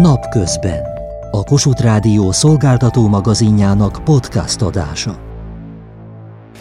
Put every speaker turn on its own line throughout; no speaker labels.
Napközben. A Kossuth Rádió szolgáltató magazinjának podcast adása.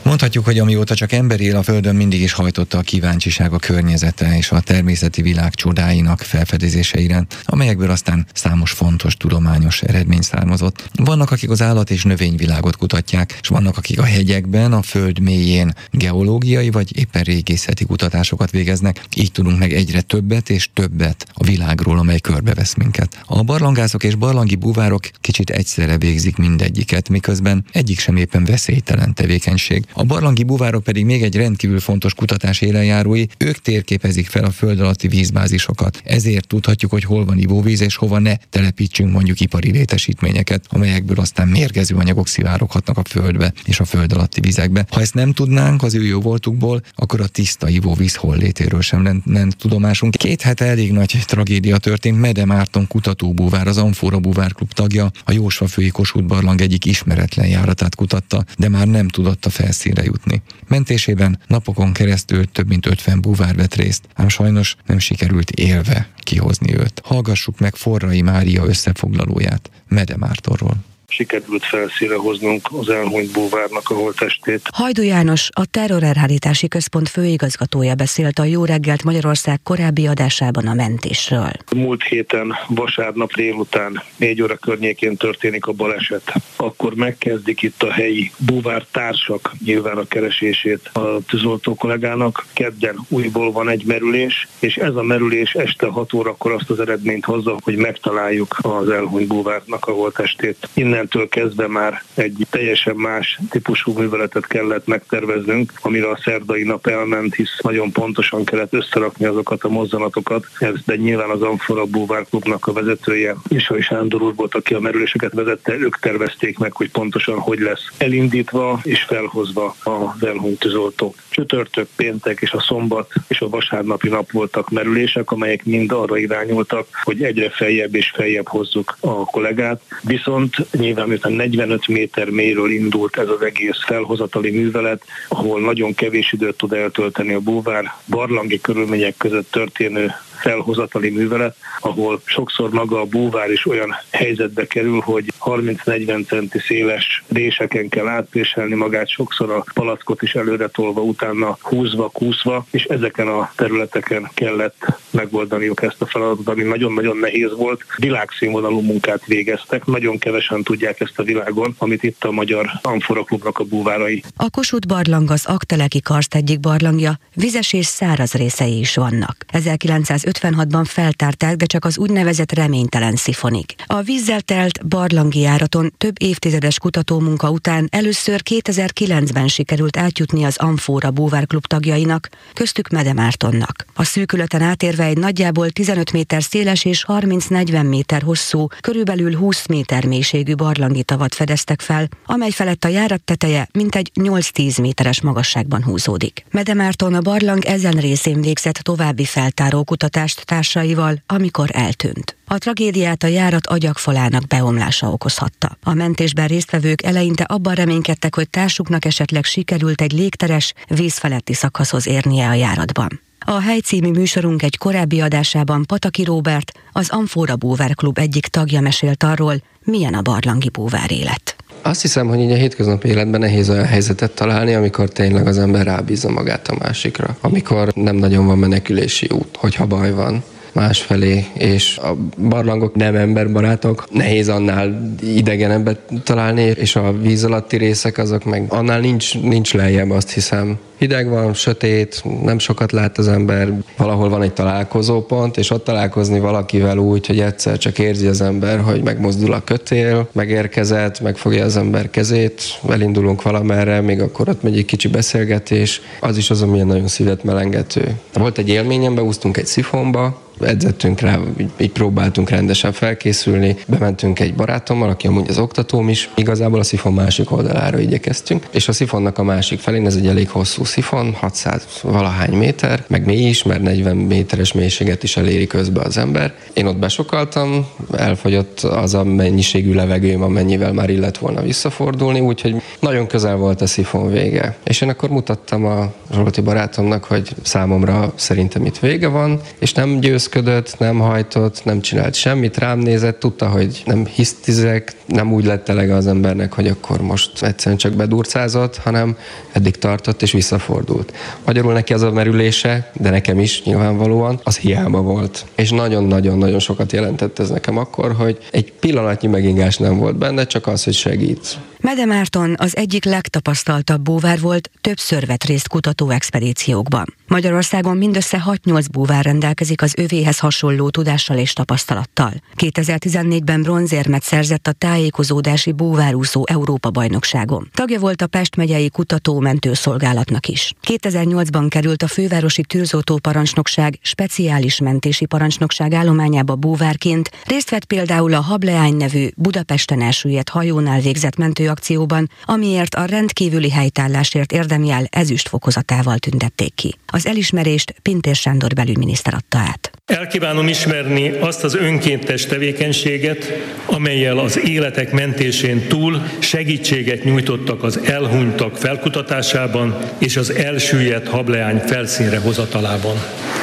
Mondhatjuk, hogy amióta csak ember él a Földön, mindig is hajtotta a kíváncsiság a környezete és a természeti világ csodáinak felfedezése iránt, amelyekből aztán számos fontos tudományos eredmény származott. Vannak, akik az állat és növényvilágot kutatják, és vannak, akik a hegyekben, a Föld mélyén geológiai vagy éppen régészeti kutatásokat végeznek. Így tudunk meg egyre többet és többet a világról, amely körbevesz minket. A barlangászok és barlangi buvárok kicsit egyszerre végzik mindegyiket, miközben egyik sem éppen veszélytelen tevékenység. A barlangi buvárok pedig még egy rendkívül fontos kutatás élenjárói, ők térképezik fel a föld alatti vízbázisokat. Ezért tudhatjuk, hogy hol van ivóvíz és hova ne telepítsünk mondjuk ipari létesítményeket, amelyekből aztán mérgező anyagok szivároghatnak a földbe és a föld alatti vizekbe. Ha ezt nem tudnánk az ő jó voltukból, akkor a tiszta ivóvíz hollétéről sem lenne tudomásunk. Két hete elég nagy tragédia történt. Mede Márton kutatóbúvár, az Amfora Búvár Klub tagja, a Jósva fői Kossuth barlang egyik ismeretlen járatát kutatta, de már nem tudott a felszín helyszínre jutni. Mentésében napokon keresztül több mint 50 búvár vett részt, ám sajnos nem sikerült élve kihozni őt. Hallgassuk meg Forrai Mária összefoglalóját Mede Mártorról
sikerült felszíre hoznunk az elhunyt búvárnak a holtestét.
Hajdú János, a Terrorelhárítási Központ főigazgatója beszélt a Jó reggelt Magyarország korábbi adásában a mentésről.
Múlt héten vasárnap délután négy óra környékén történik a baleset. Akkor megkezdik itt a helyi búvár társak nyilván a keresését a tűzoltó kollégának. Kedden újból van egy merülés, és ez a merülés este 6 órakor azt az eredményt hozza, hogy megtaláljuk az elhunyt búvárnak a holtestét. Innen innentől kezdve már egy teljesen más típusú műveletet kellett megterveznünk, amire a szerdai nap elment, hisz nagyon pontosan kellett összerakni azokat a mozzanatokat, de nyilván az Amfora Búvár Klubnak a vezetője, és a Sándor úr volt, aki a merüléseket vezette, ők tervezték meg, hogy pontosan hogy lesz elindítva és felhozva az elhunyt tűzoltó. Csütörtök, péntek és a szombat és a vasárnapi nap voltak merülések, amelyek mind arra irányultak, hogy egyre feljebb és feljebb hozzuk a kollégát. Viszont nyilván miután 45 méter mélyről indult ez az egész felhozatali művelet, ahol nagyon kevés időt tud eltölteni a búvár, barlangi körülmények között történő felhozatali művelet, ahol sokszor maga a búvár is olyan helyzetbe kerül, hogy 30-40 centi széles réseken kell átpéselni magát, sokszor a palackot is előre tolva, utána húzva, kúszva, és ezeken a területeken kellett megoldaniuk ezt a feladatot, ami nagyon-nagyon nehéz volt. Világszínvonalú munkát végeztek, nagyon kevesen tudják ezt a világon, amit itt a Magyar Amfora Klubnak a búvárai.
A Kossuth barlang az Akteleki karszt egyik barlangja, vizes és száraz részei is vannak. 1950 1956-ban feltárták, de csak az úgynevezett reménytelen szifonig. A vízzel telt barlangi járaton több évtizedes kutatómunka után először 2009-ben sikerült átjutni az Amfóra búvárklub tagjainak, köztük Medemártonnak. A szűkületen átérve egy nagyjából 15 méter széles és 30-40 méter hosszú, körülbelül 20 méter mélységű barlangi tavat fedeztek fel, amely felett a járat teteje mintegy 8-10 méteres magasságban húzódik. Medemárton a barlang ezen részén végzett további feltáró kutatás kutatást társaival, amikor eltűnt. A tragédiát a járat agyagfalának beomlása okozhatta. A mentésben résztvevők eleinte abban reménykedtek, hogy társuknak esetleg sikerült egy légteres, vízfeletti szakaszhoz érnie a járatban. A helycímű műsorunk egy korábbi adásában Pataki Róbert, az Amfora Búvár Klub egyik tagja mesélt arról, milyen a barlangi búvár élet.
Azt hiszem, hogy így a hétköznapi életben nehéz olyan helyzetet találni, amikor tényleg az ember rábízza magát a másikra. Amikor nem nagyon van menekülési út, hogyha baj van másfelé, és a barlangok nem emberbarátok, nehéz annál idegenebbet találni, és a víz alatti részek azok meg annál nincs, nincs lejjebb, azt hiszem. Hideg van, sötét, nem sokat lát az ember, valahol van egy találkozópont, és ott találkozni valakivel úgy, hogy egyszer csak érzi az ember, hogy megmozdul a kötél, megérkezett, megfogja az ember kezét, elindulunk valamerre, még akkor ott megy egy kicsi beszélgetés, az is az, ami nagyon szívet melengető. Volt egy élményem, beúztunk egy szifonba, edzettünk rá, így, így próbáltunk rendesen felkészülni, bementünk egy barátommal, aki amúgy az oktatóm is, igazából a szifon másik oldalára igyekeztünk, és a szifonnak a másik felén, ez egy elég hosszú szifon, 600 valahány méter, meg mély is, mert 40 méteres mélységet is eléri közbe az ember. Én ott besokaltam, elfogyott az a mennyiségű levegőm, amennyivel már illet volna visszafordulni, úgyhogy nagyon közel volt a szifon vége. És én akkor mutattam a Zsolti barátomnak, hogy számomra szerintem itt vége van, és nem győz öltözködött, nem hajtott, nem csinált semmit, rám nézett, tudta, hogy nem hisztizek, nem úgy lett elege az embernek, hogy akkor most egyszerűen csak bedurcázott, hanem eddig tartott és visszafordult. Magyarul neki az a merülése, de nekem is nyilvánvalóan, az hiába volt. És nagyon-nagyon-nagyon sokat jelentett ez nekem akkor, hogy egy pillanatnyi megingás nem volt benne, csak az, hogy segít.
Mede Márton az egyik legtapasztaltabb búvár volt, többször vett részt kutató expedíciókban. Magyarországon mindössze 6-8 búvár rendelkezik az övéhez hasonló tudással és tapasztalattal. 2014-ben bronzérmet szerzett a tájékozódási búvárúszó Európa bajnokságon. Tagja volt a Pest megyei kutató-mentő szolgálatnak is. 2008-ban került a fővárosi tűzoltó parancsnokság speciális mentési parancsnokság állományába búvárként, részt vett például a Hableány nevű Budapesten elsüllyedt hajónál végzett mentőakcióban, amiért a rendkívüli helytállásért érdemjel ezüst fokozatával tüntették ki. Az elismerést Pintér Sándor belügyminiszter adta át.
Elkívánom ismerni azt az önkéntes tevékenységet, amelyel az életek mentésén túl segítséget nyújtottak az elhunytak felkutatásában és az elsüllyedt hableány felszínre hozatalában.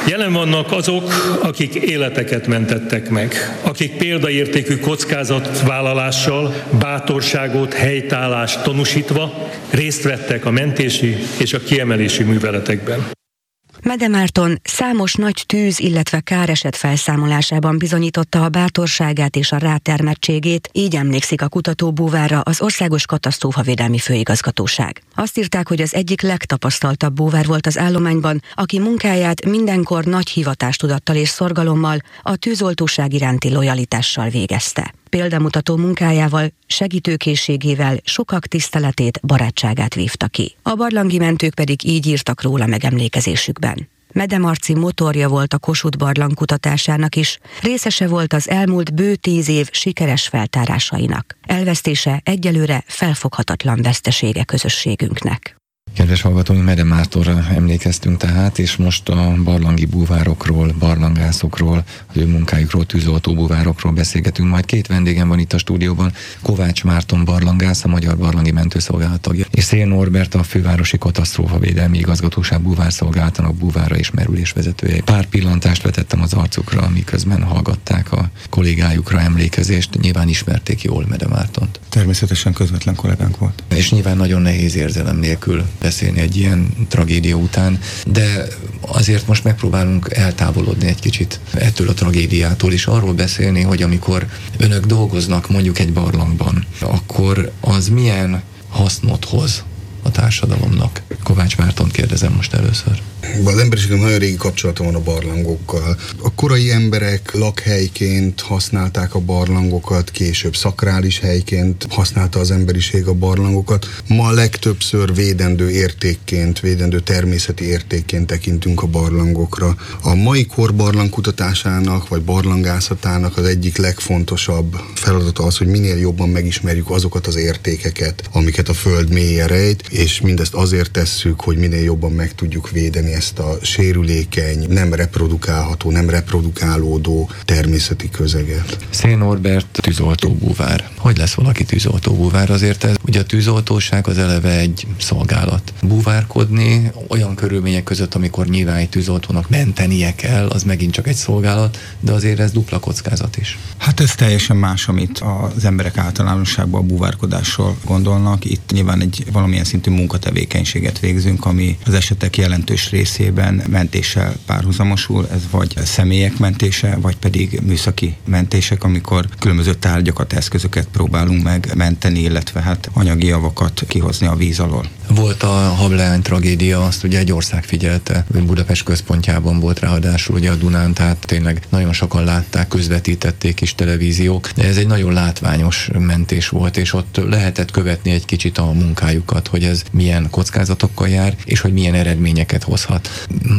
Jelen vannak azok, akik életeket mentettek meg, akik példaértékű kockázatvállalással, bátorságot, helytállást tanúsítva részt vettek a mentési és a kiemelési műveletekben.
Medemárton számos nagy tűz, illetve káreset felszámolásában bizonyította a bátorságát és a rátermettségét, így emlékszik a kutatóbúvára az Országos Katasztrófavédelmi Főigazgatóság. Azt írták, hogy az egyik legtapasztaltabb búvár volt az állományban, aki munkáját mindenkor nagy hivatástudattal és szorgalommal, a tűzoltóság iránti lojalitással végezte példamutató munkájával, segítőkészségével sokak tiszteletét, barátságát vívta ki. A barlangi mentők pedig így írtak róla megemlékezésükben. Medemarci motorja volt a Kossuth barlang kutatásának is, részese volt az elmúlt bő tíz év sikeres feltárásainak. Elvesztése egyelőre felfoghatatlan vesztesége közösségünknek.
Kedves hallgatóink, Mede Mártorra emlékeztünk tehát, és most a barlangi búvárokról, barlangászokról, az ő munkájukról, tűzoltó búvárokról beszélgetünk. Majd két vendégem van itt a stúdióban, Kovács Márton barlangász, a Magyar Barlangi Mentőszolgálat tagja, és Szél Norbert, a Fővárosi Katasztrófavédelmi Igazgatóság búvárszolgálatának búvára és merülés vezetője. Pár pillantást vetettem az arcukra, miközben hallgatták a kollégájukra emlékezést. Nyilván ismerték jól Mede Mártont.
Természetesen közvetlen kollégánk volt.
És nyilván nagyon nehéz érzelem nélkül beszélni egy ilyen tragédia után, de azért most megpróbálunk eltávolodni egy kicsit ettől a tragédiától, és arról beszélni, hogy amikor önök dolgoznak mondjuk egy barlangban, akkor az milyen hasznot hoz a társadalomnak. Kovács Márton kérdezem most először.
Az emberiségnek nagyon régi kapcsolata van a barlangokkal. A korai emberek lakhelyként használták a barlangokat, később szakrális helyként használta az emberiség a barlangokat. Ma legtöbbször védendő értékként, védendő természeti értékként tekintünk a barlangokra. A mai kor barlangkutatásának vagy barlangászatának az egyik legfontosabb feladata az, hogy minél jobban megismerjük azokat az értékeket, amiket a Föld mélye rejt, és mindezt azért tesszük, hogy minél jobban meg tudjuk védeni ezt a sérülékeny, nem reprodukálható, nem reprodukálódó természeti közeget.
Szén Norbert tűzoltóbúvár. Hogy lesz valaki tűzoltóbúvár? Azért ez, ugye a tűzoltóság az eleve egy szolgálat. Búvárkodni olyan körülmények között, amikor nyilván egy tűzoltónak mentenie kell, az megint csak egy szolgálat, de azért ez dupla kockázat is.
Hát ez teljesen más, amit az emberek általánosságban a búvárkodásról gondolnak. Itt nyilván egy valamilyen szintű munkatevékenységet végzünk, ami az esetek jelentős részében mentéssel párhuzamosul, ez vagy személyek mentése, vagy pedig műszaki mentések, amikor különböző tárgyakat, eszközöket próbálunk meg menteni, illetve hát anyagi javakat kihozni a víz alól.
Volt a Hableány tragédia, azt ugye egy ország figyelte, Budapest központjában volt ráadásul ugye a Dunán, tehát tényleg nagyon sokan látták, közvetítették is televíziók, ez egy nagyon látványos mentés volt, és ott lehetett követni egy kicsit a munkájukat, hogy ez milyen kockázatokkal jár, és hogy milyen eredményeket hozhat.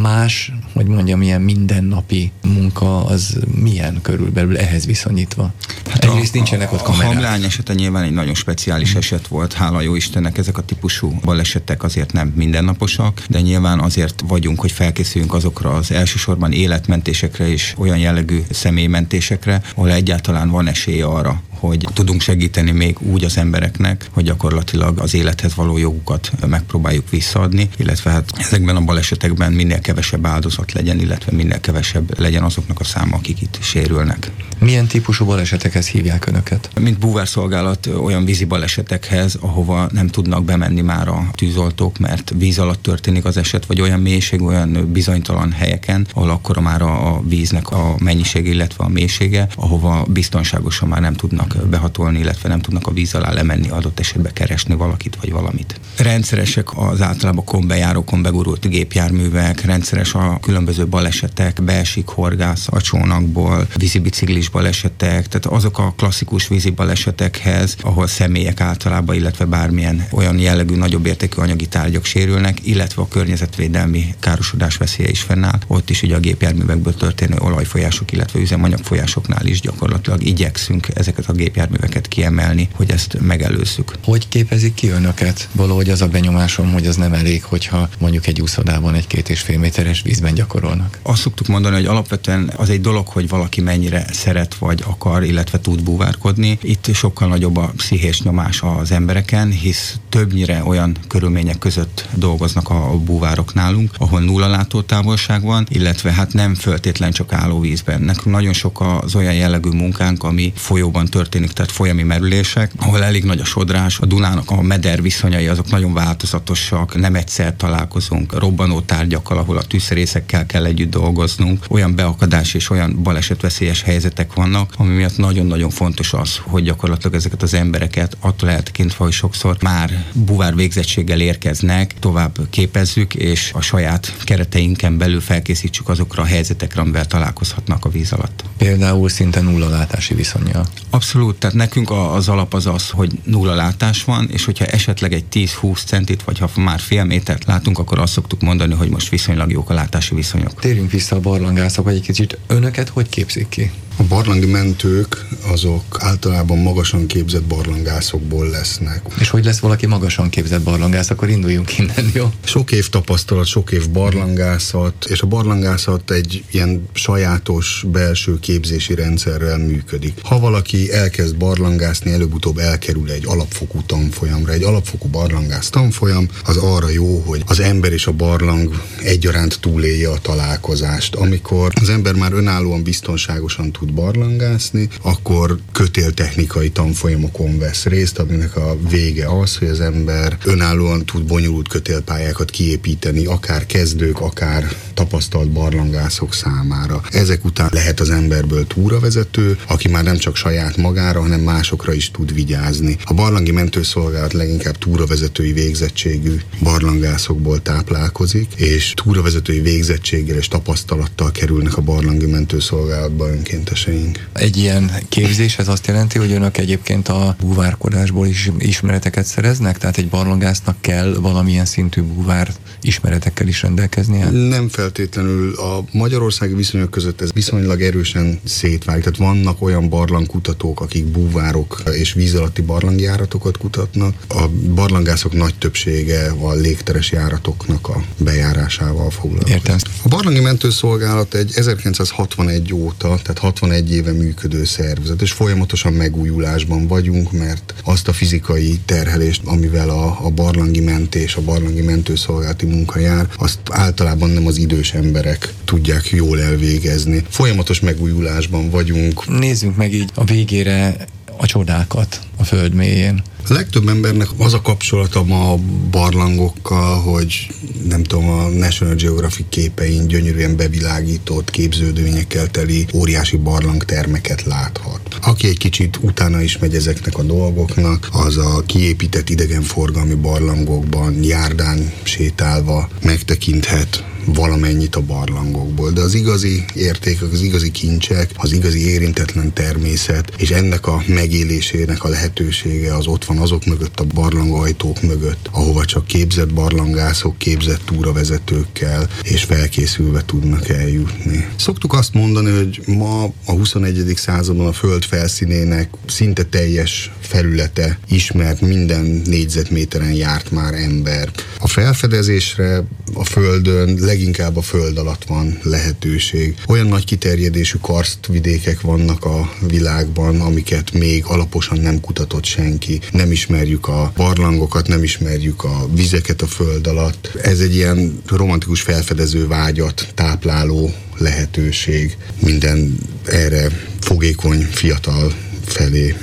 Más, hogy mondjam, ilyen mindennapi munka, az milyen körülbelül ehhez viszonyítva? Hát Egyrészt nincsenek ott kamerák.
A hablány esete nyilván egy nagyon speciális eset volt, hála jó Istennek, ezek a típusú balesetek azért nem mindennaposak, de nyilván azért vagyunk, hogy felkészüljünk azokra az elsősorban életmentésekre és olyan jellegű személymentésekre, ahol egyáltalán van esély arra,
hogy tudunk segíteni még úgy az embereknek, hogy gyakorlatilag az élethez való jogukat megpróbáljuk visszaadni, illetve hát ezekben a balesetekben minél kevesebb áldozat legyen, illetve minél kevesebb legyen azoknak a száma, akik itt sérülnek.
Milyen típusú balesetekhez hívják önöket?
Mint búvárszolgálat olyan vízi balesetekhez, ahova nem tudnak bemenni már a tűzoltók, mert víz alatt történik az eset, vagy olyan mélység, olyan bizonytalan helyeken, ahol akkor már a víznek a mennyiség, illetve a mélysége, ahova biztonságosan már nem tudnak behatolni, illetve nem tudnak a víz alá lemenni, adott esetben keresni valakit vagy valamit. Rendszeresek az általában kombejárókon begurult gépjárművek, rendszeres a különböző balesetek, beesik horgász a csónakból, vízibiciklis balesetek, tehát azok a klasszikus vízi balesetekhez, ahol személyek általában, illetve bármilyen olyan jellegű nagyobb értékű anyagi tárgyak sérülnek, illetve a környezetvédelmi károsodás veszélye is fennáll. Ott is ugye a gépjárművekből történő olajfolyások, illetve üzemanyagfolyásoknál is gyakorlatilag igyekszünk ezeket a gépjárműveket kiemelni, hogy ezt megelőzzük.
Hogy képezik ki önöket? Valahogy az a benyomásom, hogy az nem elég, hogyha mondjuk egy úszodában egy két és fél méteres vízben gyakorolnak.
Azt szoktuk mondani, hogy alapvetően az egy dolog, hogy valaki mennyire szeret vagy akar, illetve tud búvárkodni. Itt sokkal nagyobb a pszichés nyomás az embereken, hisz többnyire olyan körülmények között dolgoznak a búvárok nálunk, ahol nulla látótávolság van, illetve hát nem föltétlen csak állóvízben. Nekünk nagyon sok az olyan jellegű munkánk, ami folyóban történik, tehát folyami merülések, ahol elég nagy a sodrás, a Dunának a meder viszonyai azok nagyon változatosak, nem egyszer találkozunk robbanó tárgyakkal, ahol a tűzszerészekkel kell együtt dolgoznunk, olyan beakadás és olyan balesetveszélyes helyzetek vannak, ami miatt nagyon-nagyon fontos az, hogy gyakorlatilag ezeket az embereket attól eltekintve, hogy sokszor már buvár végzettséggel érkeznek, tovább képezzük, és a saját kereteinken belül felkészítsük azokra a helyzetekre, amivel találkozhatnak a víz alatt.
Például szinte nulla látási viszonya.
Abszolút, tehát nekünk az alap az az, hogy nulla látás van, és hogyha esetleg egy 10-20 centit, vagy ha már fél métert látunk, akkor azt szoktuk mondani, hogy most viszonylag jók a látási viszonyok.
Térjünk vissza a barlangászok, egy kicsit önöket hogy képzik ki?
A barlangi mentők azok általában magasan képzett barlangászokból lesznek.
És hogy lesz valaki magasan képzett barlangász, akkor induljunk innen, jó?
Sok év tapasztalat, sok év barlangászat, és a barlangászat egy ilyen sajátos belső képzési rendszerrel működik. Ha valaki elkezd barlangászni, előbb-utóbb elkerül egy alapfokú tanfolyamra. Egy alapfokú barlangász tanfolyam az arra jó, hogy az ember és a barlang egyaránt túlélje a találkozást. Amikor az ember már önállóan biztonságosan tud barlangászni, akkor kötéltechnikai tanfolyamokon vesz részt, aminek a vége az, hogy az ember önállóan tud bonyolult kötélpályákat kiépíteni, akár kezdők, akár tapasztalt barlangászok számára. Ezek után lehet az emberből túravezető, aki már nem csak saját magára, hanem másokra is tud vigyázni. A barlangi mentőszolgálat leginkább túravezetői végzettségű barlangászokból táplálkozik, és túravezetői végzettséggel és tapasztalattal kerülnek a barlangi mentőszolgálatba önkénteseink.
Egy ilyen képzés ez azt jelenti, hogy önök egyébként a búvárkodásból is ismereteket szereznek? Tehát egy barlangásznak kell valamilyen szintű búvár ismeretekkel is rendelkeznie?
Nem feltétlenül. A magyarországi viszonyok között ez viszonylag erősen szétválik. Tehát vannak olyan barlangkutatók, akik búvárok és víz alatti barlangjáratokat kutatnak. A barlangászok nagy többsége a légteres járatoknak a bejárásával foglalkozik.
Értem.
A barlangi mentőszolgálat egy 1961 óta, tehát 61 éve működő szervezet, és folyamatosan megújulásban vagyunk, mert azt a fizikai terhelést, amivel a, a barlangi mentés, a barlangi mentőszolgálati munka jár, azt általában nem az idős emberek tudják jól elvégezni. Folyamatos megújulásban vagyunk.
Nézzünk meg így a végére a csodákat a föld mélyén.
Legtöbb embernek az a kapcsolata ma a barlangokkal, hogy nem tudom, a National Geographic képein gyönyörűen bevilágított képződményekkel teli óriási barlangtermeket láthat. Aki egy kicsit utána is megy ezeknek a dolgoknak, az a kiépített idegenforgalmi barlangokban járdán sétálva megtekinthet valamennyit a barlangokból, de az igazi értékek, az igazi kincsek, az igazi érintetlen természet, és ennek a megélésének a lehetősége az ott van azok mögött, a barlangajtók mögött, ahova csak képzett barlangászok, képzett túravezetőkkel és felkészülve tudnak eljutni. Szoktuk azt mondani, hogy ma a 21. században a föld felszínének szinte teljes felülete ismert, minden négyzetméteren járt már ember. A felfedezésre a földön leginkább a föld alatt van lehetőség. Olyan nagy kiterjedésű karstvidékek vannak a világban, amiket még alaposan nem kutatott senki. Nem ismerjük a barlangokat, nem ismerjük a vizeket a föld alatt. Ez egy ilyen romantikus felfedező vágyat tápláló lehetőség minden erre fogékony fiatal felé.